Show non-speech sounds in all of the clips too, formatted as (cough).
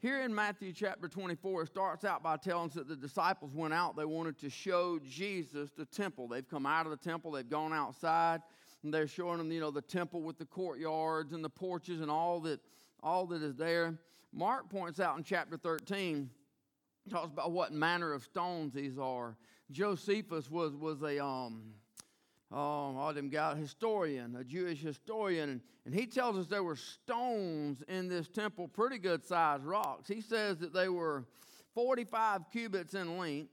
Here in Matthew chapter 24, it starts out by telling us that the disciples went out. They wanted to show Jesus the temple. They've come out of the temple, they've gone outside, and they're showing them, you know, the temple with the courtyards and the porches and all that, all that is there. Mark points out in chapter 13, talks about what manner of stones these are. Josephus was, was a um, Oh, all them guy, historian, a Jewish historian, and, and he tells us there were stones in this temple, pretty good sized rocks. He says that they were 45 cubits in length,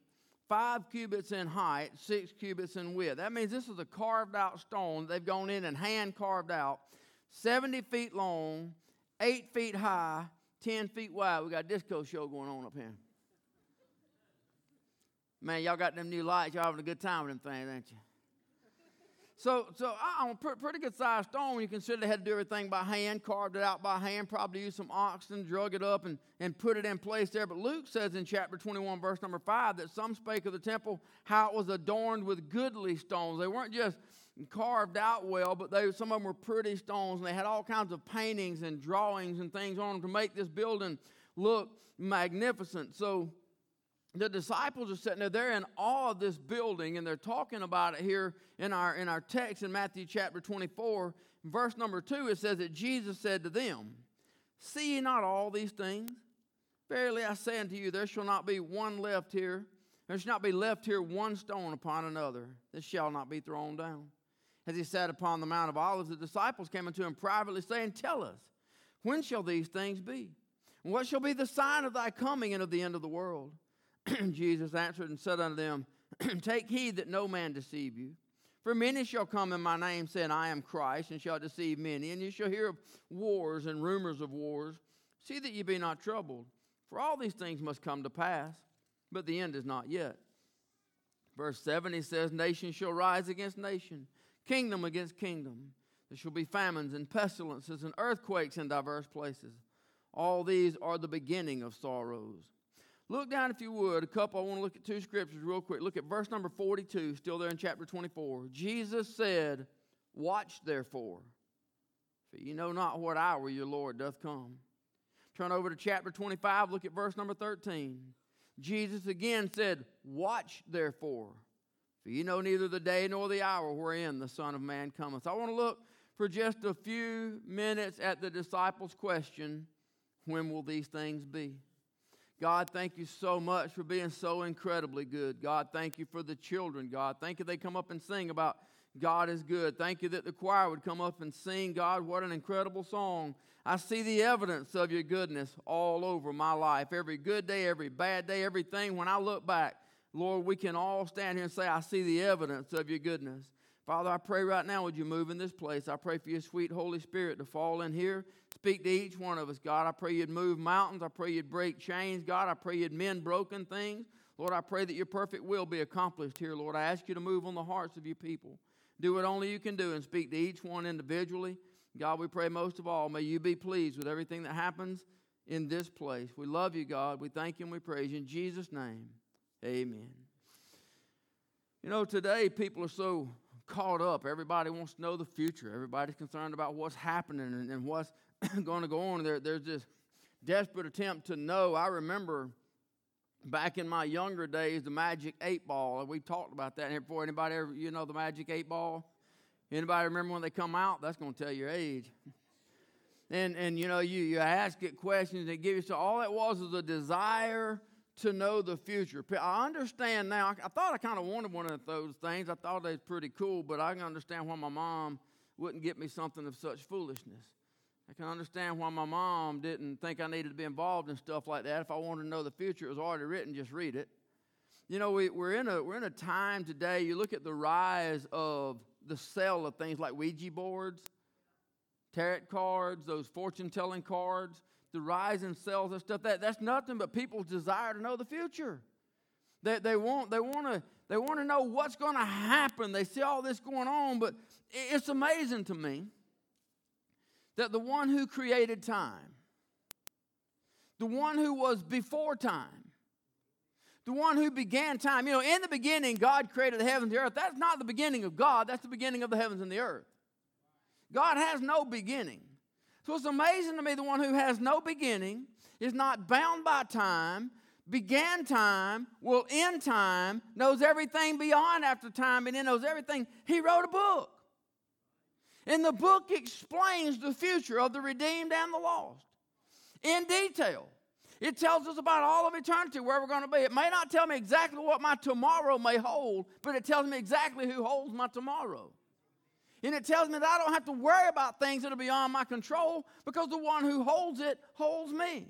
five cubits in height, six cubits in width. That means this is a carved out stone. They've gone in and hand carved out, 70 feet long, eight feet high, 10 feet wide. We got a disco show going on up here. Man, y'all got them new lights. Y'all having a good time with them things, ain't you? So, so on a pretty good sized stone when you consider they had to do everything by hand, carved it out by hand, probably used some oxen, drug it up, and, and put it in place there. But Luke says in chapter 21, verse number 5, that some spake of the temple how it was adorned with goodly stones. They weren't just carved out well, but they, some of them were pretty stones, and they had all kinds of paintings and drawings and things on them to make this building look magnificent. So, the disciples are sitting there, they're in awe of this building, and they're talking about it here in our, in our text in Matthew chapter 24. Verse number 2, it says that Jesus said to them, See ye not all these things? Verily I say unto you, there shall not be one left here, there shall not be left here one stone upon another that shall not be thrown down. As he sat upon the Mount of Olives, the disciples came unto him privately, saying, Tell us, when shall these things be? And what shall be the sign of thy coming and of the end of the world? (clears throat) Jesus answered and said unto them, (clears throat) Take heed that no man deceive you. For many shall come in my name, saying, I am Christ, and shall deceive many. And you shall hear of wars and rumors of wars. See that ye be not troubled. For all these things must come to pass, but the end is not yet. Verse 7, he says, Nation shall rise against nation, kingdom against kingdom. There shall be famines and pestilences and earthquakes in diverse places. All these are the beginning of sorrows. Look down, if you would, a couple. I want to look at two scriptures real quick. Look at verse number 42, still there in chapter 24. Jesus said, Watch therefore, for you know not what hour your Lord doth come. Turn over to chapter 25, look at verse number 13. Jesus again said, Watch therefore, for you know neither the day nor the hour wherein the Son of Man cometh. I want to look for just a few minutes at the disciples' question, When will these things be? God, thank you so much for being so incredibly good. God, thank you for the children. God, thank you they come up and sing about God is good. Thank you that the choir would come up and sing, God, what an incredible song. I see the evidence of your goodness all over my life. Every good day, every bad day, everything. When I look back, Lord, we can all stand here and say, I see the evidence of your goodness. Father, I pray right now, would you move in this place? I pray for your sweet Holy Spirit to fall in here, speak to each one of us. God, I pray you'd move mountains. I pray you'd break chains. God, I pray you'd mend broken things. Lord, I pray that your perfect will be accomplished here, Lord. I ask you to move on the hearts of your people. Do what only you can do and speak to each one individually. God, we pray most of all, may you be pleased with everything that happens in this place. We love you, God. We thank you and we praise you. In Jesus' name, amen. You know, today people are so caught up. Everybody wants to know the future. Everybody's concerned about what's happening and, and what's (clears throat) going to go on. There, there's this desperate attempt to know. I remember back in my younger days, the magic eight ball. We talked about that here before. Anybody ever, you know, the magic eight ball? Anybody remember when they come out? That's going to tell your age. And, and you know, you, you ask it questions, they give you, so all it was was a desire to know the future. I understand now. I, thought I kind of wanted one of those things. I thought they was pretty cool, but I can understand why my mom wouldn't get me something of such foolishness. I can understand why my mom didn't think I needed to be involved in stuff like that. If I wanted to know the future, it was already written, just read it. You know, we, we're, in a, we're in a time today, you look at the rise of the sale of things like Ouija boards, tarot cards, those fortune telling cards the rise in sales and stuff, that, that's nothing but people's desire to know the future. They, they want, they want to they want to know what's going to happen. They see all this going on, but it's amazing to me that the one who created time, the one who was before time, the one who began time, you know, in the beginning, God created the heavens and the earth. That's not the beginning of God, that's the beginning of the heavens and the earth. God has no beginning. So it's amazing to me the one who has no beginning, is not bound by time, began time, will end time, knows everything beyond after time, and then knows everything. He wrote a book. And the book explains the future of the redeemed and the lost in detail. It tells us about all of eternity, where we're going to be. It may not tell me exactly what my tomorrow may hold, but it tells me exactly who holds my tomorrow. And it tells me that I don't have to worry about things that are beyond my control because the one who holds it holds me.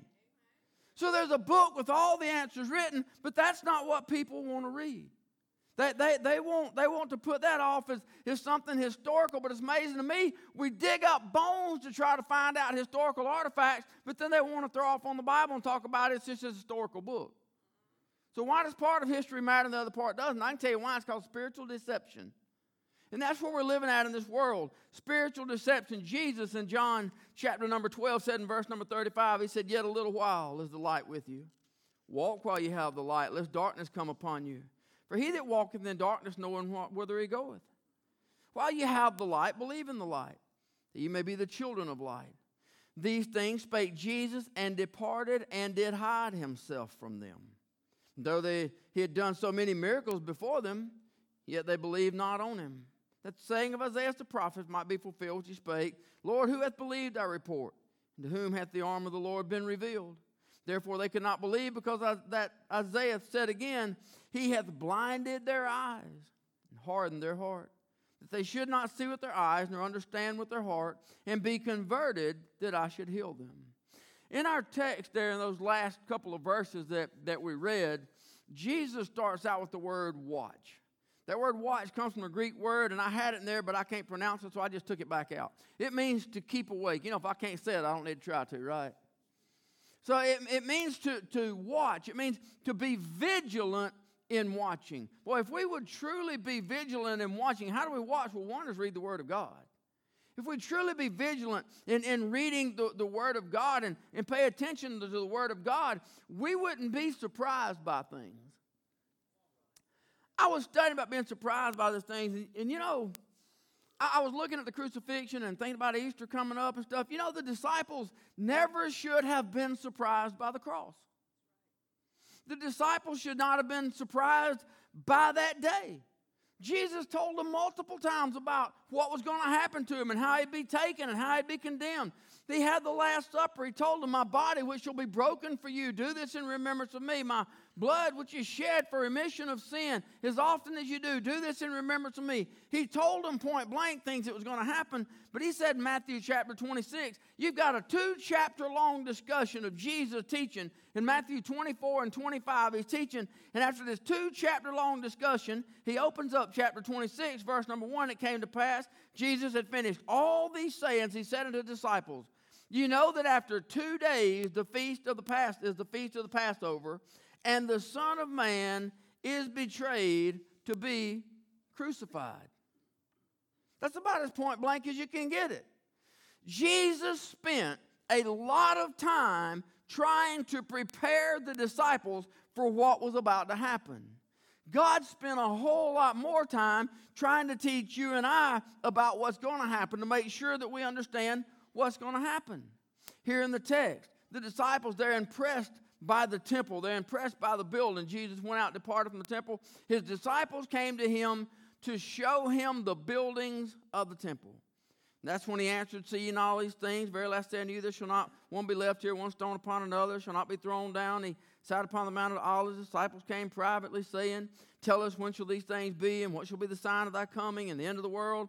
So there's a book with all the answers written, but that's not what people want to read. They, they, they, want, they want to put that off as, as something historical, but it's amazing to me. We dig up bones to try to find out historical artifacts, but then they want to throw off on the Bible and talk about it. It's just a historical book. So, why does part of history matter and the other part doesn't? I can tell you why. It's called spiritual deception. And that's what we're living at in this world spiritual deception. Jesus in John chapter number 12 said in verse number 35, He said, Yet a little while is the light with you. Walk while you have the light, lest darkness come upon you. For he that walketh in darkness knoweth not whither he goeth. While you have the light, believe in the light, that you may be the children of light. These things spake Jesus and departed and did hide himself from them. Though they, he had done so many miracles before them, yet they believed not on him. That the saying of Isaiah the prophet might be fulfilled, which he spake, Lord, who hath believed our report? And to whom hath the arm of the Lord been revealed? Therefore they could not believe because that Isaiah said again, He hath blinded their eyes and hardened their heart, that they should not see with their eyes nor understand with their heart and be converted that I should heal them. In our text there, in those last couple of verses that, that we read, Jesus starts out with the word watch. That word watch comes from a Greek word, and I had it in there, but I can't pronounce it, so I just took it back out. It means to keep awake. You know, if I can't say it, I don't need to try to, right? So it, it means to, to watch, it means to be vigilant in watching. Boy, if we would truly be vigilant in watching, how do we watch? Well, one is read the Word of God. If we truly be vigilant in, in reading the, the Word of God and, and pay attention to the Word of God, we wouldn't be surprised by things. I was studying about being surprised by these things, and, and you know, I, was looking at the crucifixion and thinking about Easter coming up and stuff. You know, the disciples never should have been surprised by the cross. The disciples should not have been surprised by that day. Jesus told them multiple times about what was going to happen to him and how he'd be taken and how he'd be condemned. He had the Last Supper. He told them, My body, which shall be broken for you, do this in remembrance of me. My blood, which is shed for remission of sin, as often as you do, do this in remembrance of me. He told them point blank things that was going to happen, but he said in Matthew chapter 26, you've got a two chapter long discussion of Jesus teaching. In Matthew 24 and 25, he's teaching, and after this two chapter long discussion, he opens up chapter 26, verse number one. It came to pass, Jesus had finished all these sayings. He said unto the disciples, you know that after two days, the feast of the past is the feast of the Passover, and the Son of Man is betrayed to be crucified. That's about as point blank as you can get it. Jesus spent a lot of time trying to prepare the disciples for what was about to happen. God spent a whole lot more time trying to teach you and I about what's going to happen to make sure that we understand what's going to happen. Here in the text, the disciples, they're impressed by the temple, they're impressed by the building. Jesus went out, departed from the temple. His disciples came to him to show him the buildings of the temple. That's when he answered, seeing all these things, very last day I knew there shall not one be left here, one stone upon another, shall not be thrown down. He sat upon the mount of all his disciples came privately, saying, Tell us when shall these things be, and what shall be the sign of thy coming and the end of the world.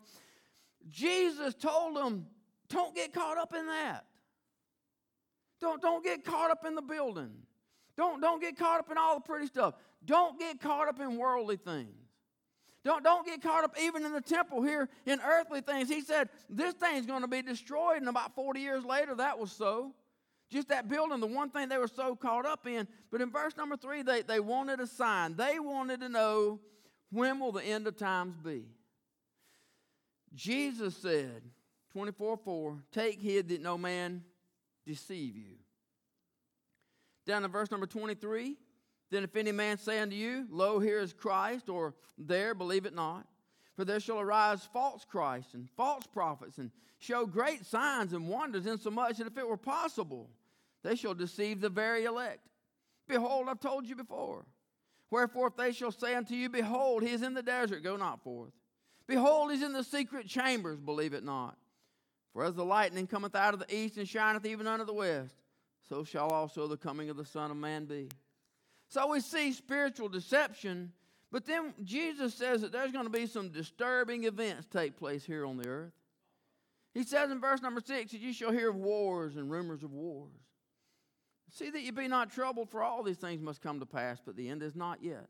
Jesus told them, Don't get caught up in that. Don't, don't get caught up in the building. Don't, don't get caught up in all the pretty stuff. Don't get caught up in worldly things. Don't, don't get caught up even in the temple here in earthly things. He said, This thing's going to be destroyed. And about 40 years later, that was so. Just that building, the one thing they were so caught up in. But in verse number three, they, they wanted a sign. They wanted to know when will the end of times be. Jesus said, 24 4, Take heed that no man deceive you. Down in verse number 23, then if any man say unto you, Lo, here is Christ, or there, believe it not. For there shall arise false Christs and false prophets, and show great signs and wonders, insomuch that if it were possible, they shall deceive the very elect. Behold, I've told you before. Wherefore, if they shall say unto you, Behold, he is in the desert, go not forth. Behold, he's in the secret chambers, believe it not. For as the lightning cometh out of the east and shineth even unto the west, so shall also the coming of the Son of Man be. So we see spiritual deception, but then Jesus says that there's going to be some disturbing events take place here on the earth. He says in verse number six that you shall hear of wars and rumors of wars. See that you be not troubled, for all these things must come to pass, but the end is not yet.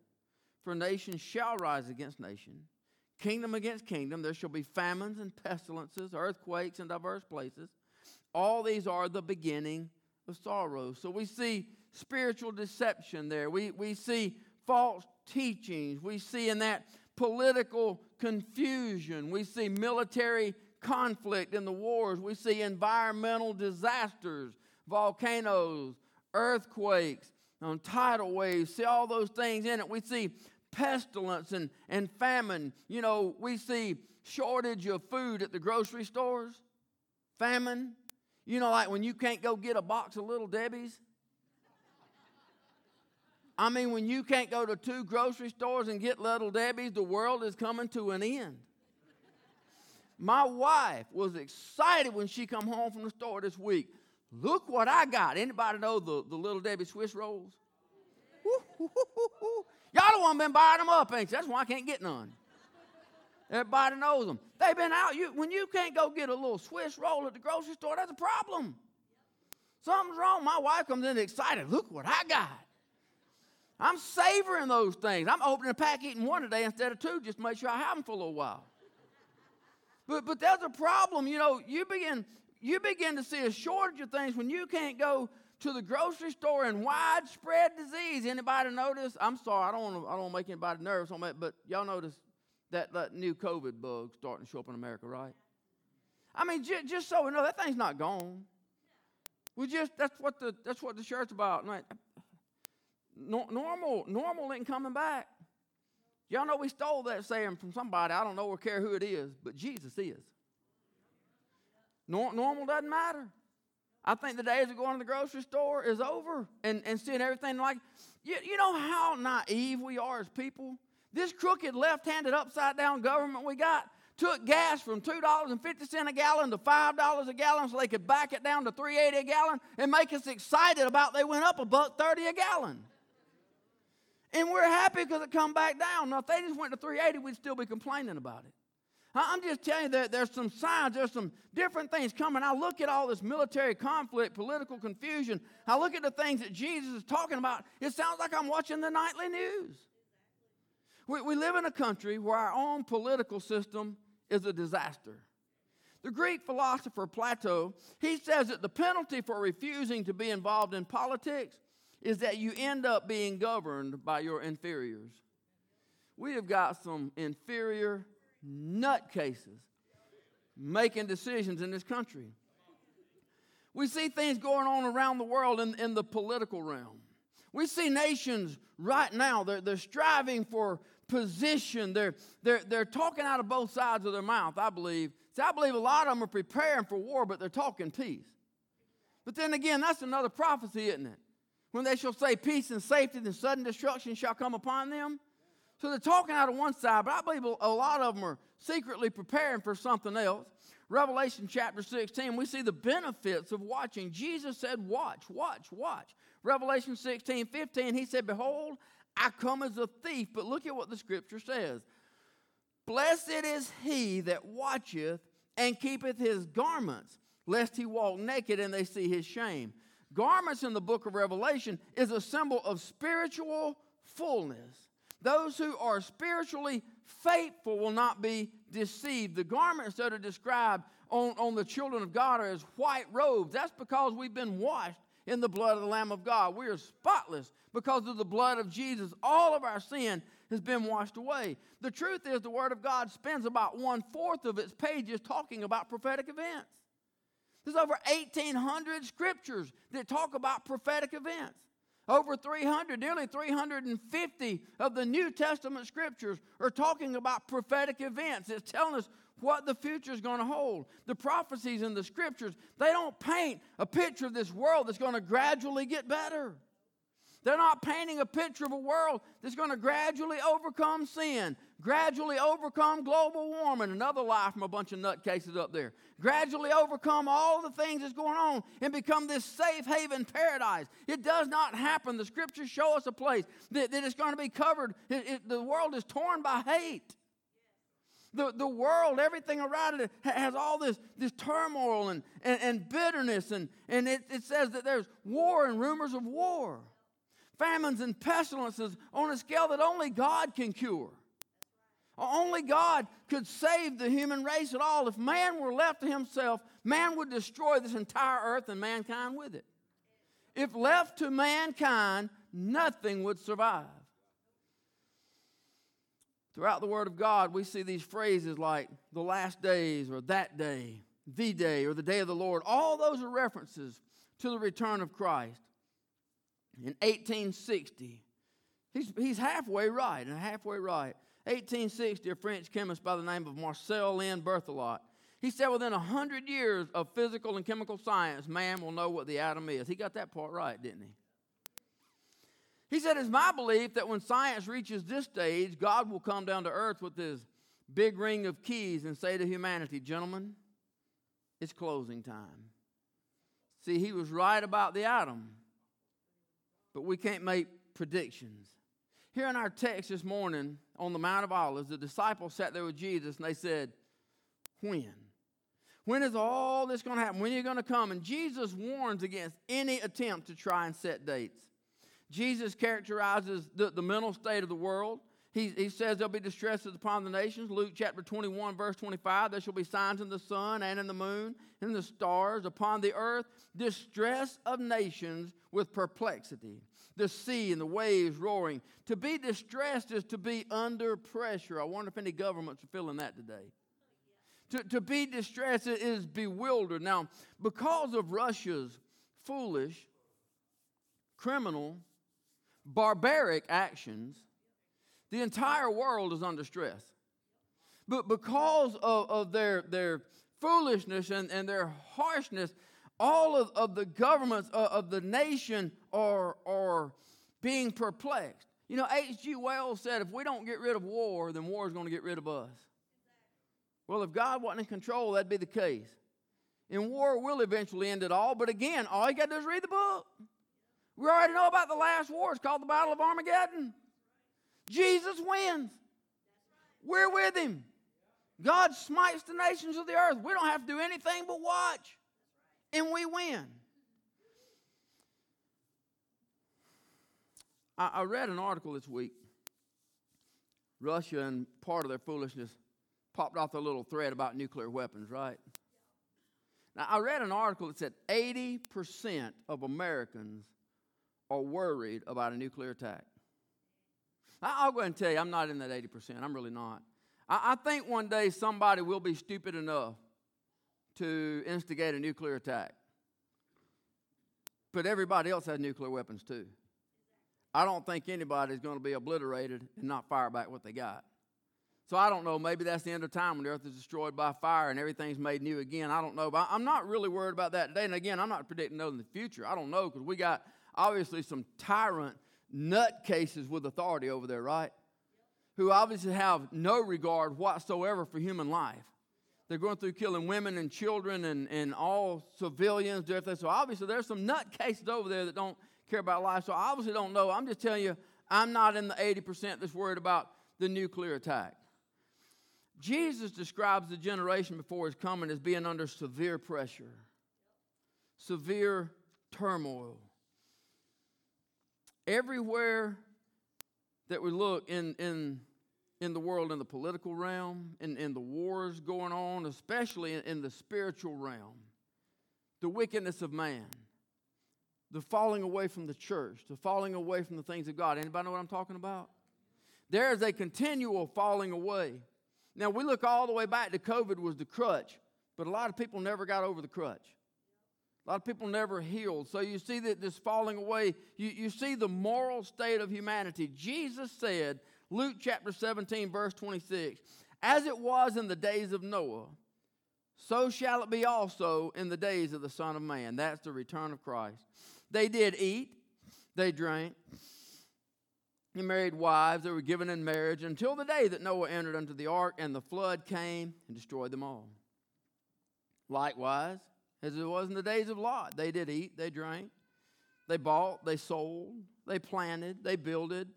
For nation shall rise against nation, kingdom against kingdom. There shall be famines and pestilences, earthquakes in diverse places. All these are the beginning of sorrow. So we see spiritual deception there. We, we see false teachings. We see in that political confusion. We see military conflict in the wars. We see environmental disasters, volcanoes, earthquakes, tidal waves. See all those things in it. We see pestilence and, and famine. You know, we see shortage of food at the grocery stores, famine. You know, like when you can't go get a box of Little Debbie's. I mean, when you can't go to two grocery stores and get Little Debbie's, the world is coming to an end. My wife was excited when she come home from the store this week. Look what I got. Anybody know the, the Little Debbie Swiss rolls? Y'all don't want been buying them up, ain't you? That's why I can't get none. Everybody knows them. They've been out. You, when you can't go get a little Swiss roll at the grocery store, that's a problem. Something's wrong. My wife comes in excited. Look what I got. I'm savoring those things. I'm opening a pack, eating one today instead of two, just to make sure I have them for a little while. But, but there's a problem. You know, you begin, you begin to see a shortage of things when you can't go to the grocery store in widespread disease. Anybody notice? I'm sorry, I don't want to, I don't want to make anybody nervous on that, but y'all notice that, that new COVID bug starting to show up in America, right? I mean, j- just so we know, that thing's not gone. We just that's what the that's what the shirt's about. Right? No, normal normal ain't coming back. Y'all know we stole that saying from somebody. I don't know or care who it is, but Jesus is. normal doesn't matter. I think the days of going to the grocery store is over and, and seeing everything like, you, you know how naive we are as people? This crooked left handed upside down government we got took gas from $2.50 a gallon to $5 a gallon so they could back it down to 380 a gallon and make us excited about they went up a buck 30 a gallon. And we're happy because it come back down. Now, if they just went to 380, we'd still be complaining about it. I'm just telling you that there's some signs, there's some different things coming. I look at all this military conflict, political confusion. I look at the things that Jesus is talking about. It sounds like I'm watching the nightly news. We, we live in a country where our own political system is a disaster. The Greek philosopher Plato, he says that the penalty for refusing to be involved in politics is that you end up being governed by your inferiors. We have got some inferior nutcases making decisions in this country. We see things going on around the world in, in the political realm. We see nations right now, they're, they're striving for position. They're, they're, they're talking out of both sides of their mouth, I believe. See, I believe a lot of them are preparing for war, but they're talking peace. But then again, that's another prophecy, isn't it? when they shall say peace and safety, then sudden destruction shall come upon them. So they're talking out of one side, but I believe a lot of them are secretly preparing for something else. Revelation chapter 16, we see the benefits of watching. Jesus said, Watch, watch, watch. Revelation 16, 15, he said, Behold, I come as a thief. But look at what the scripture says Blessed is he that watcheth and keepeth his garments, lest he walk naked and they see his shame. Garments in the book of Revelation is a symbol of spiritual fullness. Those who are spiritually faithful will not be deceived. The garments that are described on, on the children of God are as white robes. That's because we've been washed in the blood of the Lamb of God. We are spotless because of the blood of Jesus. All of our sin has been washed away. The truth is, the Word of God spends about one fourth of its pages talking about prophetic events. There's over 1,800 scriptures that talk about prophetic events. Over 300, nearly 350 of the New Testament scriptures are talking about prophetic events. It's telling us what the future is going to hold. The prophecies in the scriptures, they don't paint a picture of this world that's going to gradually get better. They're not painting a picture of a world that's going to gradually overcome sin, gradually overcome global warming, another lie from a bunch of nutcases up there, gradually overcome all the things that's going on and become this safe haven paradise. It does not happen. The scriptures show us a place that, that it's going to be covered. It, it, the world is torn by hate. The, the world, everything around it has all this, this turmoil and, and, and bitterness, and, and it, it says that there's war and rumors of war famines and pestilences on a scale that only God can cure. Only God could save the human race at all. If man were left to himself, man would destroy this entire earth and mankind with it. If left to mankind, nothing would survive. Throughout the Word of God, we see these phrases like the last days or that day, the day or the day of the Lord. All those are references to the return of Christ in 1860. He's, he's halfway right, and halfway right. 1860, a French chemist by the name of Marcellin Berthelot. He said within 100 years of physical and chemical science, man will know what the atom is. He got that part right, didn't he? He said, It's my belief that when science reaches this stage, God will come down to earth with his big ring of keys and say to humanity, Gentlemen, it's closing time. See, he was right about the atom but we can't make predictions. Here in our text this morning on the Mount of Olives, the disciples sat there with Jesus and they said, When? When is all this going to happen? When are you going to come? And Jesus warns against any attempt to try and set dates. Jesus characterizes the, the mental state of the world. He, he says there'll be distresses upon the nations. Luke chapter 21, verse 25. There shall be signs in the sun and in the moon, and in the stars, upon the earth, distress of nations with perplexity, the sea and the waves roaring. To be distressed is to be under pressure. I wonder if any governments are feeling that today. To, to be distressed is bewildered. Now, because of Russia's foolish, criminal, barbaric actions, the entire world is under stress. But because of, of their, their foolishness and, and their harshness, all of, of the governments of, of the nation are, are being perplexed. You know, H.G. Wells said if we don't get rid of war, then war is going to get rid of us. Well, if God wasn't in control, that'd be the case. And war will eventually end it all. But again, all you got to do is read the book. We already know about the last war. It's called the Battle of Armageddon. Jesus wins. We're with him. God smites the nations of the earth. We don't have to do anything but watch, and we win. I, I read an article this week. Russia and part of their foolishness popped off their little thread about nuclear weapons, right? Now, I read an article that said 80% of Americans are worried about a nuclear attack. I'll go and tell you, I'm not in that 80%. I'm really not. I, I think one day somebody will be stupid enough to instigate a nuclear attack. But everybody else has nuclear weapons too. I don't think anybody's going to be obliterated and not fire back what they got. So I don't know. Maybe that's the end of time when the earth is destroyed by fire and everything's made new again. I don't know. But I'm not really worried about that today. And again, I'm not predicting those in the future. I don't know because we got obviously some tyrant nutcases with authority over there, right? Who obviously have no regard whatsoever for human life. They're going through killing women and children and, and all civilians. So obviously there's some nutcases over there that don't care about life. So I obviously don't know. I'm just telling you, I'm not in the 80% that's worried about the nuclear attack. Jesus describes the generation before his coming as being under severe pressure, severe turmoil everywhere that we look in, in, in the world, in the political realm, in, in the wars going on, especially in, in the spiritual realm, the wickedness of man, the falling away from the church, the falling away from the things of God. Anybody know what I'm talking about? There is a continual falling away. Now, we look all the way back to COVID was the crutch, but a lot of people never got over the crutch. A lot of people never healed. So you see that this falling away, you, you see the moral state of humanity. Jesus said, Luke chapter 17, verse 26, As it was in the days of Noah, so shall it be also in the days of the Son of Man. That's the return of Christ. They did eat, they drank, they married wives, they were given in marriage until the day that Noah entered into the ark and the flood came and destroyed them all. Likewise, as it was in the days of Lot, they did eat, they drank, they bought, they sold, they planted, they builded.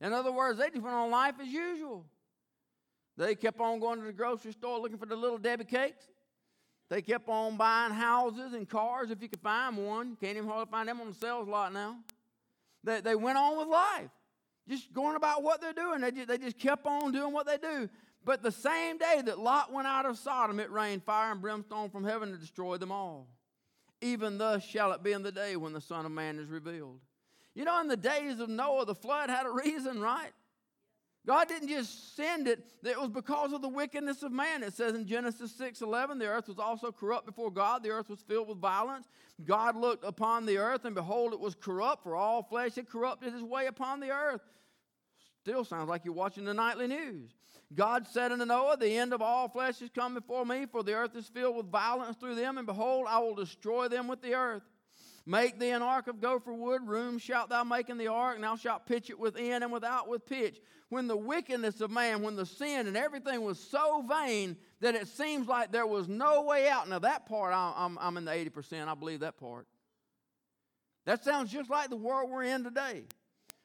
In other words, they just went on life as usual. They kept on going to the grocery store looking for the little Debbie cakes. They kept on buying houses and cars if you could find one. Can't even hardly find them on the sales lot now. They, they went on with life, just going about what they're doing. They just, they just kept on doing what they do. But the same day that Lot went out of Sodom, it rained fire and brimstone from heaven to destroy them all. Even thus shall it be in the day when the Son of Man is revealed. You know, in the days of Noah, the flood had a reason, right? God didn't just send it, it was because of the wickedness of man. It says in Genesis 6 11, the earth was also corrupt before God, the earth was filled with violence. God looked upon the earth, and behold, it was corrupt, for all flesh had corrupted his way upon the earth. Still sounds like you're watching the nightly news. God said unto Noah, The end of all flesh is come before me, for the earth is filled with violence through them, and behold, I will destroy them with the earth. Make thee an ark of gopher wood, room shalt thou make in the ark, and thou shalt pitch it within and without with pitch. When the wickedness of man, when the sin and everything was so vain that it seems like there was no way out. Now, that part, I'm, I'm in the 80%. I believe that part. That sounds just like the world we're in today.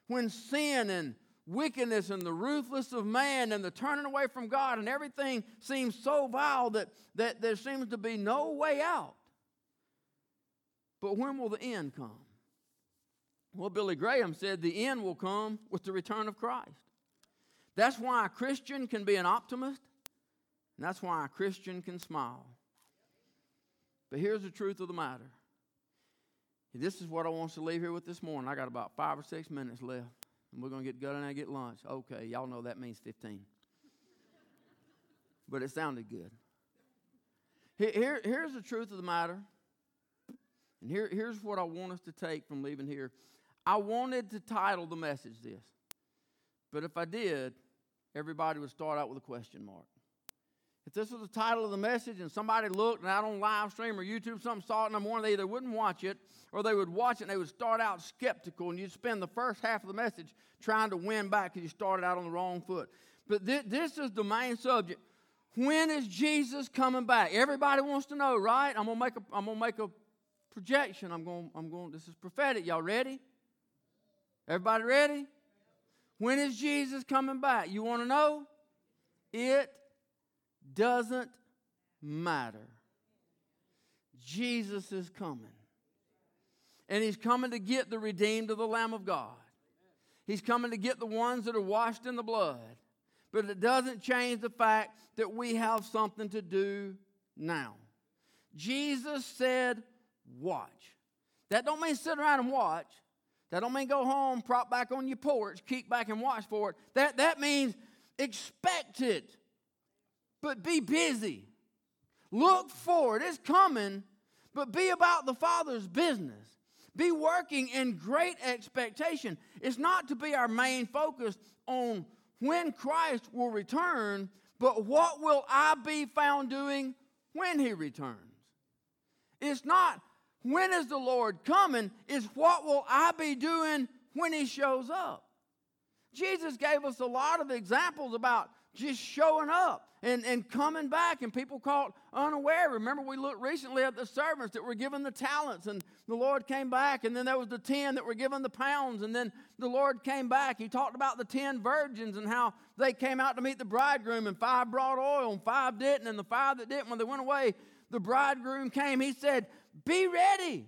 When sin and wickedness and the ruthless of man and the turning away from God and everything seems so vile that, that there seems to be no way out. But when will the end come? Well, Billy Graham said the end will come with the return of Christ. That's why a Christian can be an optimist, and that's why a Christian can smile. But here's the truth of the matter. This is what I want to leave here with this morning. I got about five or six minutes left, and we're going to get going and I get lunch. Okay, y'all know that means 15. but it sounded good. Here, here's the truth of the matter. And here, here's what I want us to take from leaving here. I wanted to title the message this, but if I did, everybody would start out with a question mark. If this was the title of the message and somebody looked and out on live stream or YouTube, something saw it in the morning, they either wouldn't watch it or they would watch it and they would start out skeptical and you'd spend the first half of the message trying to win back because you started out on the wrong foot. But th- this is the main subject. When is Jesus coming back? Everybody wants to know, right? I'm gonna make a, I'm gonna make a projection. I'm going, I'm going, this is prophetic. Y'all ready? Everybody ready? When is Jesus coming back? You want to know? It doesn't matter. Jesus is coming. And he's coming to get the redeemed of the Lamb of God. He's coming to get the ones that are washed in the blood. But it doesn't change the fact that we have something to do now. Jesus said, watch. That don't mean sit around and watch. That don't mean go home, prop back on your porch, keep back and watch for it. That, that means expect it, but be busy. Look forward. It's coming, but be about the Father's business. Be working in great expectation. It's not to be our main focus on when Christ will return, but what will I be found doing when he returns? It's not when is the Lord coming? Is what will I be doing when He shows up? Jesus gave us a lot of examples about just showing up and, and coming back and people caught unaware. Remember, we looked recently at the servants that were given the talents and the Lord came back, and then there was the 10 that were given the pounds, and then the Lord came back. He talked about the 10 virgins and how they came out to meet the bridegroom, and five brought oil, and five didn't, and the five that didn't, when they went away, the bridegroom came. He said, be ready.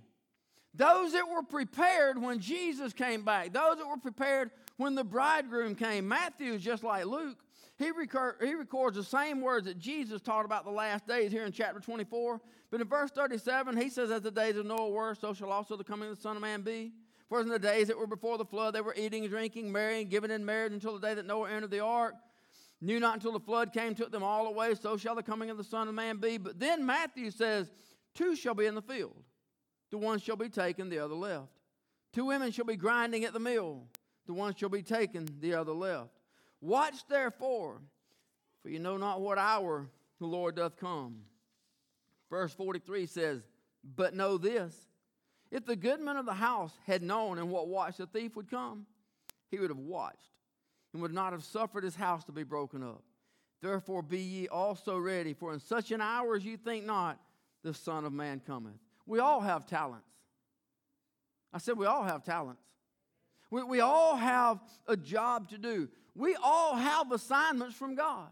Those that were prepared when Jesus came back, those that were prepared when the bridegroom came. Matthew is just like Luke. He, recor- he records the same words that Jesus taught about the last days here in chapter 24. But in verse 37, he says, As the days of Noah were, so shall also the coming of the Son of Man be. For as in the days that were before the flood, they were eating, and drinking, marrying, giving in marriage until the day that Noah entered the ark. Knew not until the flood came, took them all away, so shall the coming of the Son of Man be. But then Matthew says, Two shall be in the field, the one shall be taken, the other left. Two women shall be grinding at the mill, the one shall be taken, the other left. Watch therefore, For you know not what hour the Lord doth come. Verse 43 says, But know this if the goodman of the house had known in what watch the thief would come, he would have watched and would not have suffered his house to be broken up. Therefore be ye also ready, for in such an hour as you think not, the Son of Man cometh. We all have talents. I said we all have talents. We, we all have a job to do. We all have assignments from God.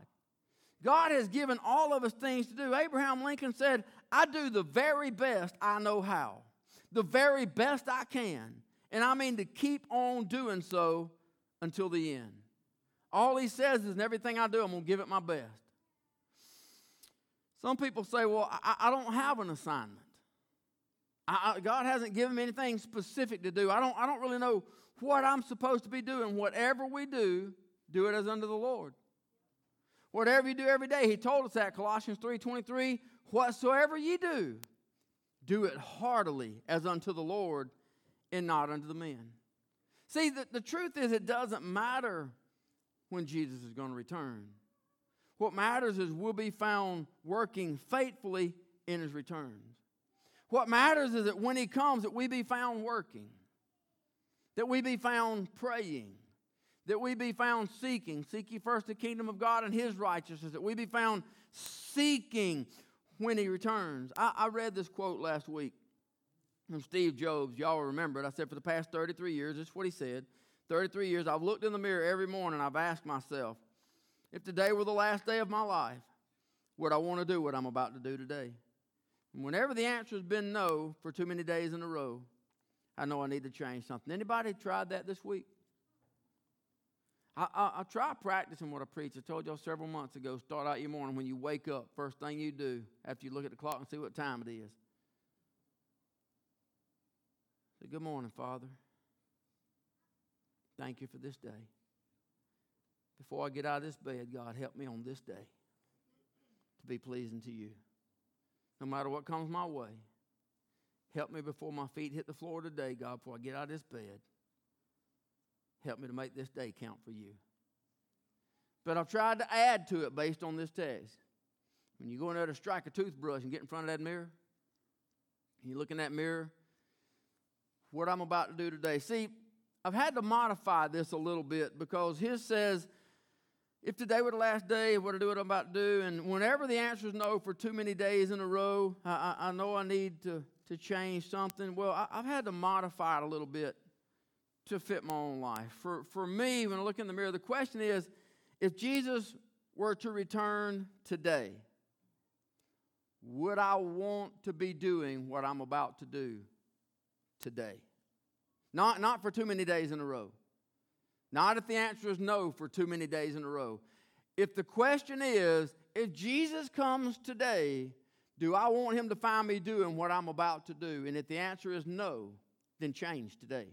God has given all of us things to do. Abraham Lincoln said, I do the very best I know how, the very best I can. And I mean to keep on doing so until the end. All he says is, in everything I do, I'm going to give it my best. Some people say, Well, I, I don't have an assignment. I, God hasn't given me anything specific to do. I don't, I don't really know what I'm supposed to be doing. Whatever we do, do it as unto the Lord. Whatever you do every day, he told us that, Colossians 3.23, whatsoever ye do, do it heartily as unto the Lord and not unto the men. See, the, the truth is it doesn't matter when Jesus is going to return. What matters is we'll be found working faithfully in his returns. What matters is that when he comes, that we be found working, that we be found praying, that we be found seeking. Seek ye first the kingdom of God and his righteousness, that we be found seeking when he returns. I, I read this quote last week from Steve Jobs. Y'all remember it. I said, for the past 33 years, this is what he said. 33 years, I've looked in the mirror every morning, I've asked myself, if today were the last day of my life, would I want to do what I'm about to do today? And whenever the answer has been no for too many days in a row, I know I need to change something. Anybody tried that this week? I, I, I try practicing what I preach. I told y'all several months ago start out your morning when you wake up, first thing you do after you look at the clock and see what time it is. Say, Good morning, Father. Thank you for this day. Before I get out of this bed, God, help me on this day to be pleasing to you. No matter what comes my way, help me before my feet hit the floor today, God, before I get out of this bed. Help me to make this day count for you. But I've tried to add to it based on this text. When you go in there to strike a toothbrush and get in front of that mirror, you look in that mirror, what I'm about to do today. See, I've had to modify this a little bit because his says, if today were the last day, what I do what I'm about to do, and whenever the answer is no for too many days in a row, I, I know I need to, to change something. Well, I, I've had to modify it a little bit to fit my own life. For, for me, when I look in the mirror, the question is if Jesus were to return today, would I want to be doing what I'm about to do today? Not, not for too many days in a row. Not if the answer is no for too many days in a row. If the question is, if Jesus comes today, do I want him to find me doing what I'm about to do? And if the answer is no, then change today.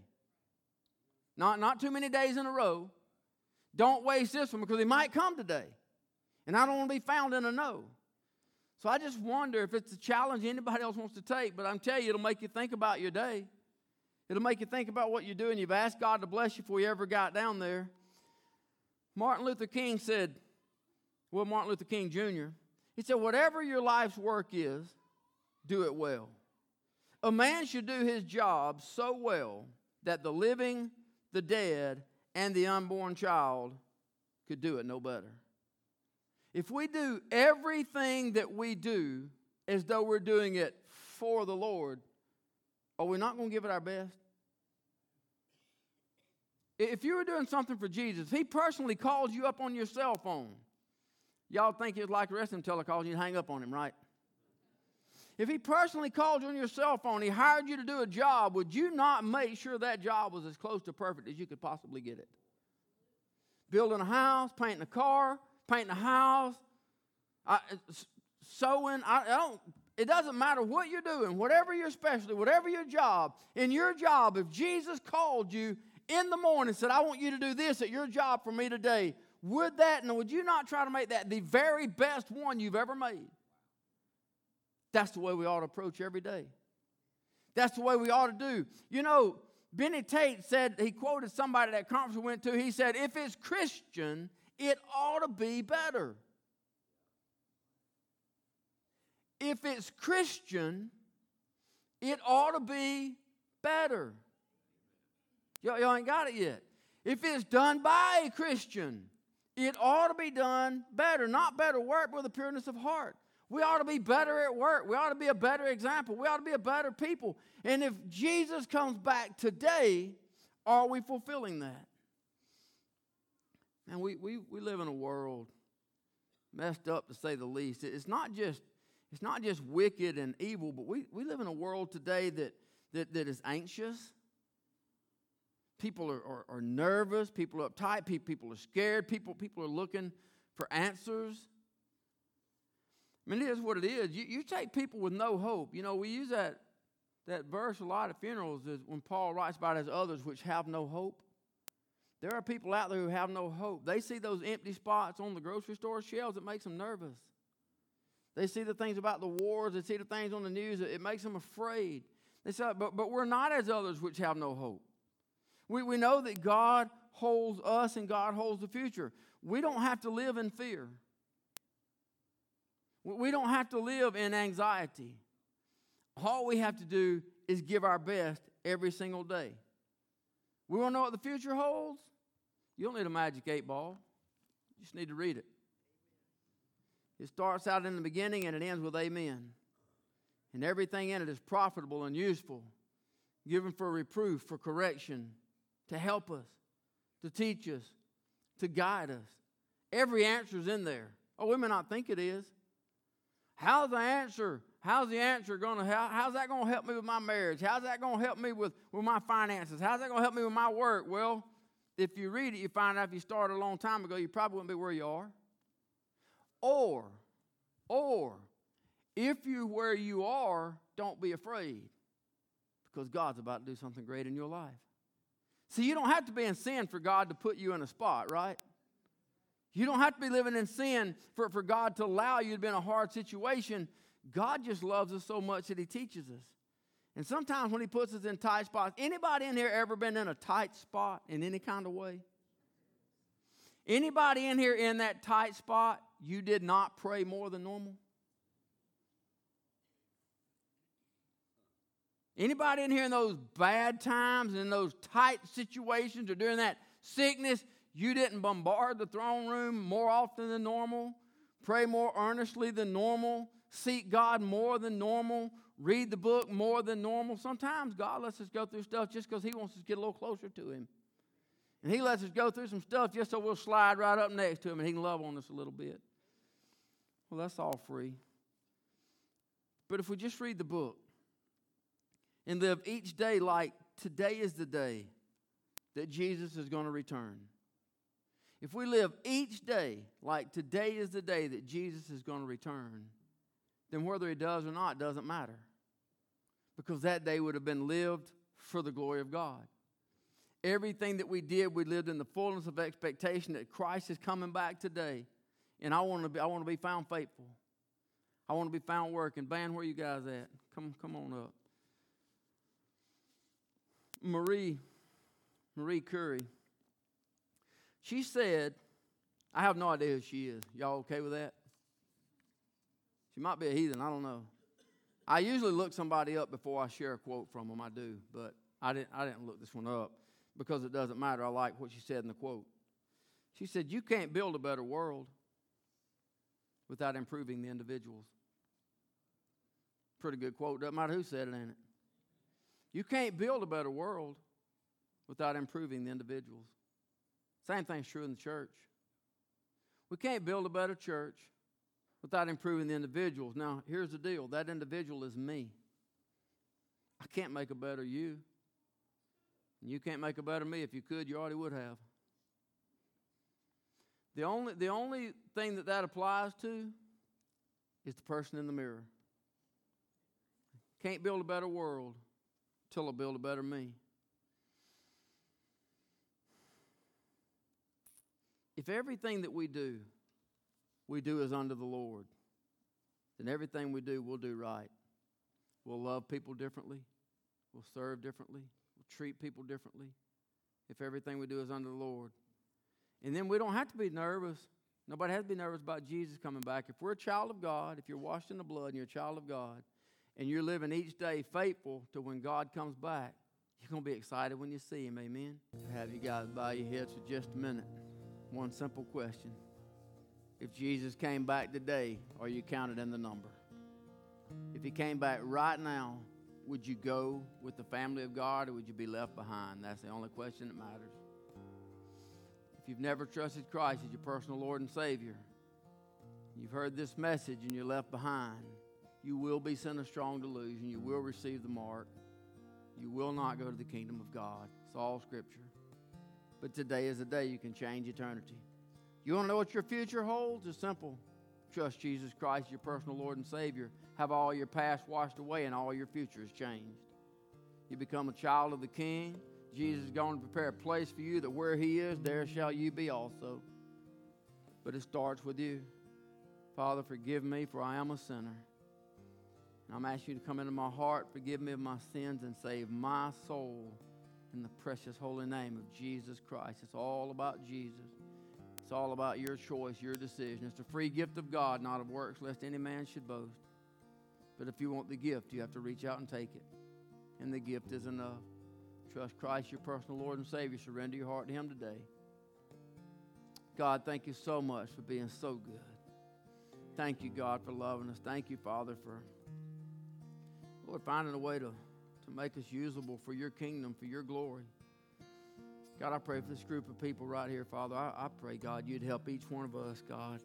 Not, not too many days in a row. Don't waste this one because he might come today. And I don't want to be found in a no. So I just wonder if it's a challenge anybody else wants to take, but I'm telling you, it'll make you think about your day. It'll make you think about what you're doing. You've asked God to bless you before you ever got down there. Martin Luther King said, well, Martin Luther King Jr., he said, whatever your life's work is, do it well. A man should do his job so well that the living the dead, and the unborn child could do it no better. If we do everything that we do as though we're doing it for the Lord, are we not going to give it our best? If you were doing something for Jesus, He personally calls you up on your cell phone. Y'all think it's like the rest of telecalls, you hang up on him, right? If he personally called you on your cell phone, he hired you to do a job, would you not make sure that job was as close to perfect as you could possibly get it? Building a house, painting a car, painting a house, uh, sewing. I, I don't. It doesn't matter what you're doing, whatever your specialty, whatever your job. In your job, if Jesus called you in the morning and said, "I want you to do this at your job for me today," would that and would you not try to make that the very best one you've ever made? That's the way we ought to approach every day. That's the way we ought to do. You know, Benny Tate said, he quoted somebody that conference we went to. He said, if it's Christian, it ought to be better. if it's Christian, it ought to be better. Y'all, y'all ain't got it yet. If it's done by a Christian, it ought to be done better. Not better work, but with a pureness of heart. We ought to be better at work. We ought to be a better example. We ought to be a better people. And if Jesus comes back today, are we fulfilling that? And we, we, we live in a world messed up to say the least. It's not just, it's not just wicked and evil, but we, we live in a world today that, that, that is anxious. People are, are, are nervous, people are uptight, people are scared, people, people are looking for answers. I mean, it is what it is. You, you take people with no hope. You know, we use that, that verse a lot at funerals is when Paul writes about as others which have no hope. There are people out there who have no hope. They see those empty spots on the grocery store shelves, it makes them nervous. They see the things about the wars, they see the things on the news, it makes them afraid. They say, but, but we're not as others which have no hope. We, we know that God holds us and God holds the future. We don't have to live in fear. We don't have to live in anxiety. All we have to do is give our best every single day. We want to know what the future holds? You don't need a magic eight ball. You just need to read it. It starts out in the beginning and it ends with amen. And everything in it is profitable and useful, given for reproof, for correction, to help us, to teach us, to guide us. Every answer is in there. Oh, we may not think it is. How's the answer? How's the answer going to help? How's that going to help me with my marriage? How's that going to help me with, with my finances? How's that going to help me with my work? Well, if you read it, you find out if you started a long time ago, you probably wouldn't be where you are. Or, or, if you where you are, don't be afraid because God's about to do something great in your life. See, you don't have to be in sin for God to put you in a spot, right? You don't have to be living in sin for, for God to allow you to be in a hard situation. God just loves us so much that He teaches us. And sometimes when he puts us in tight spots, anybody in here ever been in a tight spot in any kind of way? Anybody in here in that tight spot, you did not pray more than normal? Anybody in here in those bad times and in those tight situations or during that sickness, you didn't bombard the throne room more often than normal, pray more earnestly than normal, seek God more than normal, read the book more than normal. Sometimes God lets us go through stuff just because He wants us to get a little closer to Him. And He lets us go through some stuff just so we'll slide right up next to Him and He can love on us a little bit. Well, that's all free. But if we just read the book and live each day like today is the day that Jesus is going to return. If we live each day like today is the day that Jesus is going to return, then whether he does or not doesn't matter. Because that day would have been lived for the glory of God. Everything that we did, we lived in the fullness of expectation that Christ is coming back today. And I want to be, I want to be found faithful. I want to be found working. Band, where you guys at? Come, come on up. Marie, Marie Curie, she said, I have no idea who she is. Y'all okay with that? She might be a heathen, I don't know. I usually look somebody up before I share a quote from them. I do, but I didn't, I didn't look this one up because it doesn't matter. I like what she said in the quote. She said, You can't build a better world without improving the individuals. Pretty good quote. Doesn't matter who said it, ain't it? You can't build a better world without improving the individuals. Same thing's true in the church. We can't build a better church without improving the individuals. Now, here's the deal that individual is me. I can't make a better you. And you can't make a better me. If you could, you already would have. The only, the only thing that that applies to is the person in the mirror. Can't build a better world till I build a better me. If everything that we do we do is under the Lord, then everything we do, we'll do right. We'll love people differently. We'll serve differently. We'll treat people differently if everything we do is under the Lord. And then we don't have to be nervous Nobody has to be nervous about Jesus coming back. If we're a child of God, if you're washed in the blood and you're a child of God, and you're living each day faithful to when God comes back, you're going to be excited when you see Him. Amen. Have you guys bow your heads for just a minute? One simple question. If Jesus came back today, are you counted in the number? If He came back right now, would you go with the family of God or would you be left behind? That's the only question that matters. If you've never trusted Christ as your personal Lord and Savior, you've heard this message and you're left behind, you will be sent a strong delusion. You will receive the mark. You will not go to the kingdom of God. It's all Scripture. But today is the day you can change eternity. You want to know what your future holds? It's simple. Trust Jesus Christ, your personal Lord and Savior. Have all your past washed away and all your future is changed. You become a child of the King. Jesus is going to prepare a place for you that where He is, there shall you be also. But it starts with you. Father, forgive me, for I am a sinner. I'm asking you to come into my heart, forgive me of my sins, and save my soul in the precious holy name of Jesus Christ. It's all about Jesus. It's all about your choice, your decision. It's a free gift of God, not of works, lest any man should boast. But if you want the gift, you have to reach out and take it. And the gift is enough. Trust Christ, your personal Lord and Savior. Surrender your heart to Him today. God, thank you so much for being so good. Thank you, God, for loving us. Thank you, Father, for Lord, finding a way to, to make us usable for your kingdom, for your glory. God, I pray for this group of people right here, Father. I, I pray, God, you'd help each one of us, God,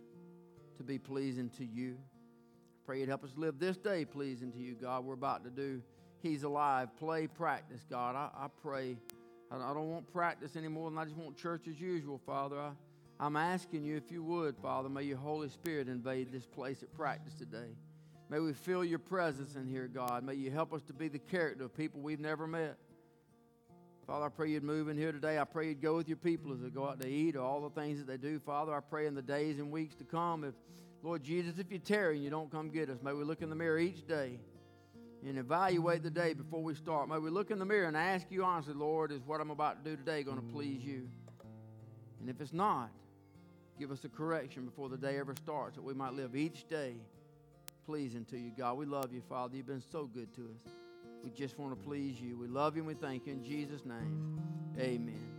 to be pleasing to you. I pray you'd help us live this day pleasing to you, God. We're about to do He's Alive, play, practice, God. I, I pray. I, I don't want practice anymore, and I just want church as usual, Father. I, I'm asking you, if you would, Father, may your Holy Spirit invade this place at practice today. May we feel your presence in here, God. May you help us to be the character of people we've never met. Father, I pray you'd move in here today. I pray you'd go with your people as they go out to eat or all the things that they do. Father, I pray in the days and weeks to come, if Lord Jesus, if you tarry and you don't come get us, may we look in the mirror each day and evaluate the day before we start. May we look in the mirror and ask you honestly, Lord, is what I'm about to do today going to please you? And if it's not, give us a correction before the day ever starts that we might live each day pleasing to you, God. We love you, Father. You've been so good to us. We just want to please you. We love you and we thank you in Jesus' name. Amen.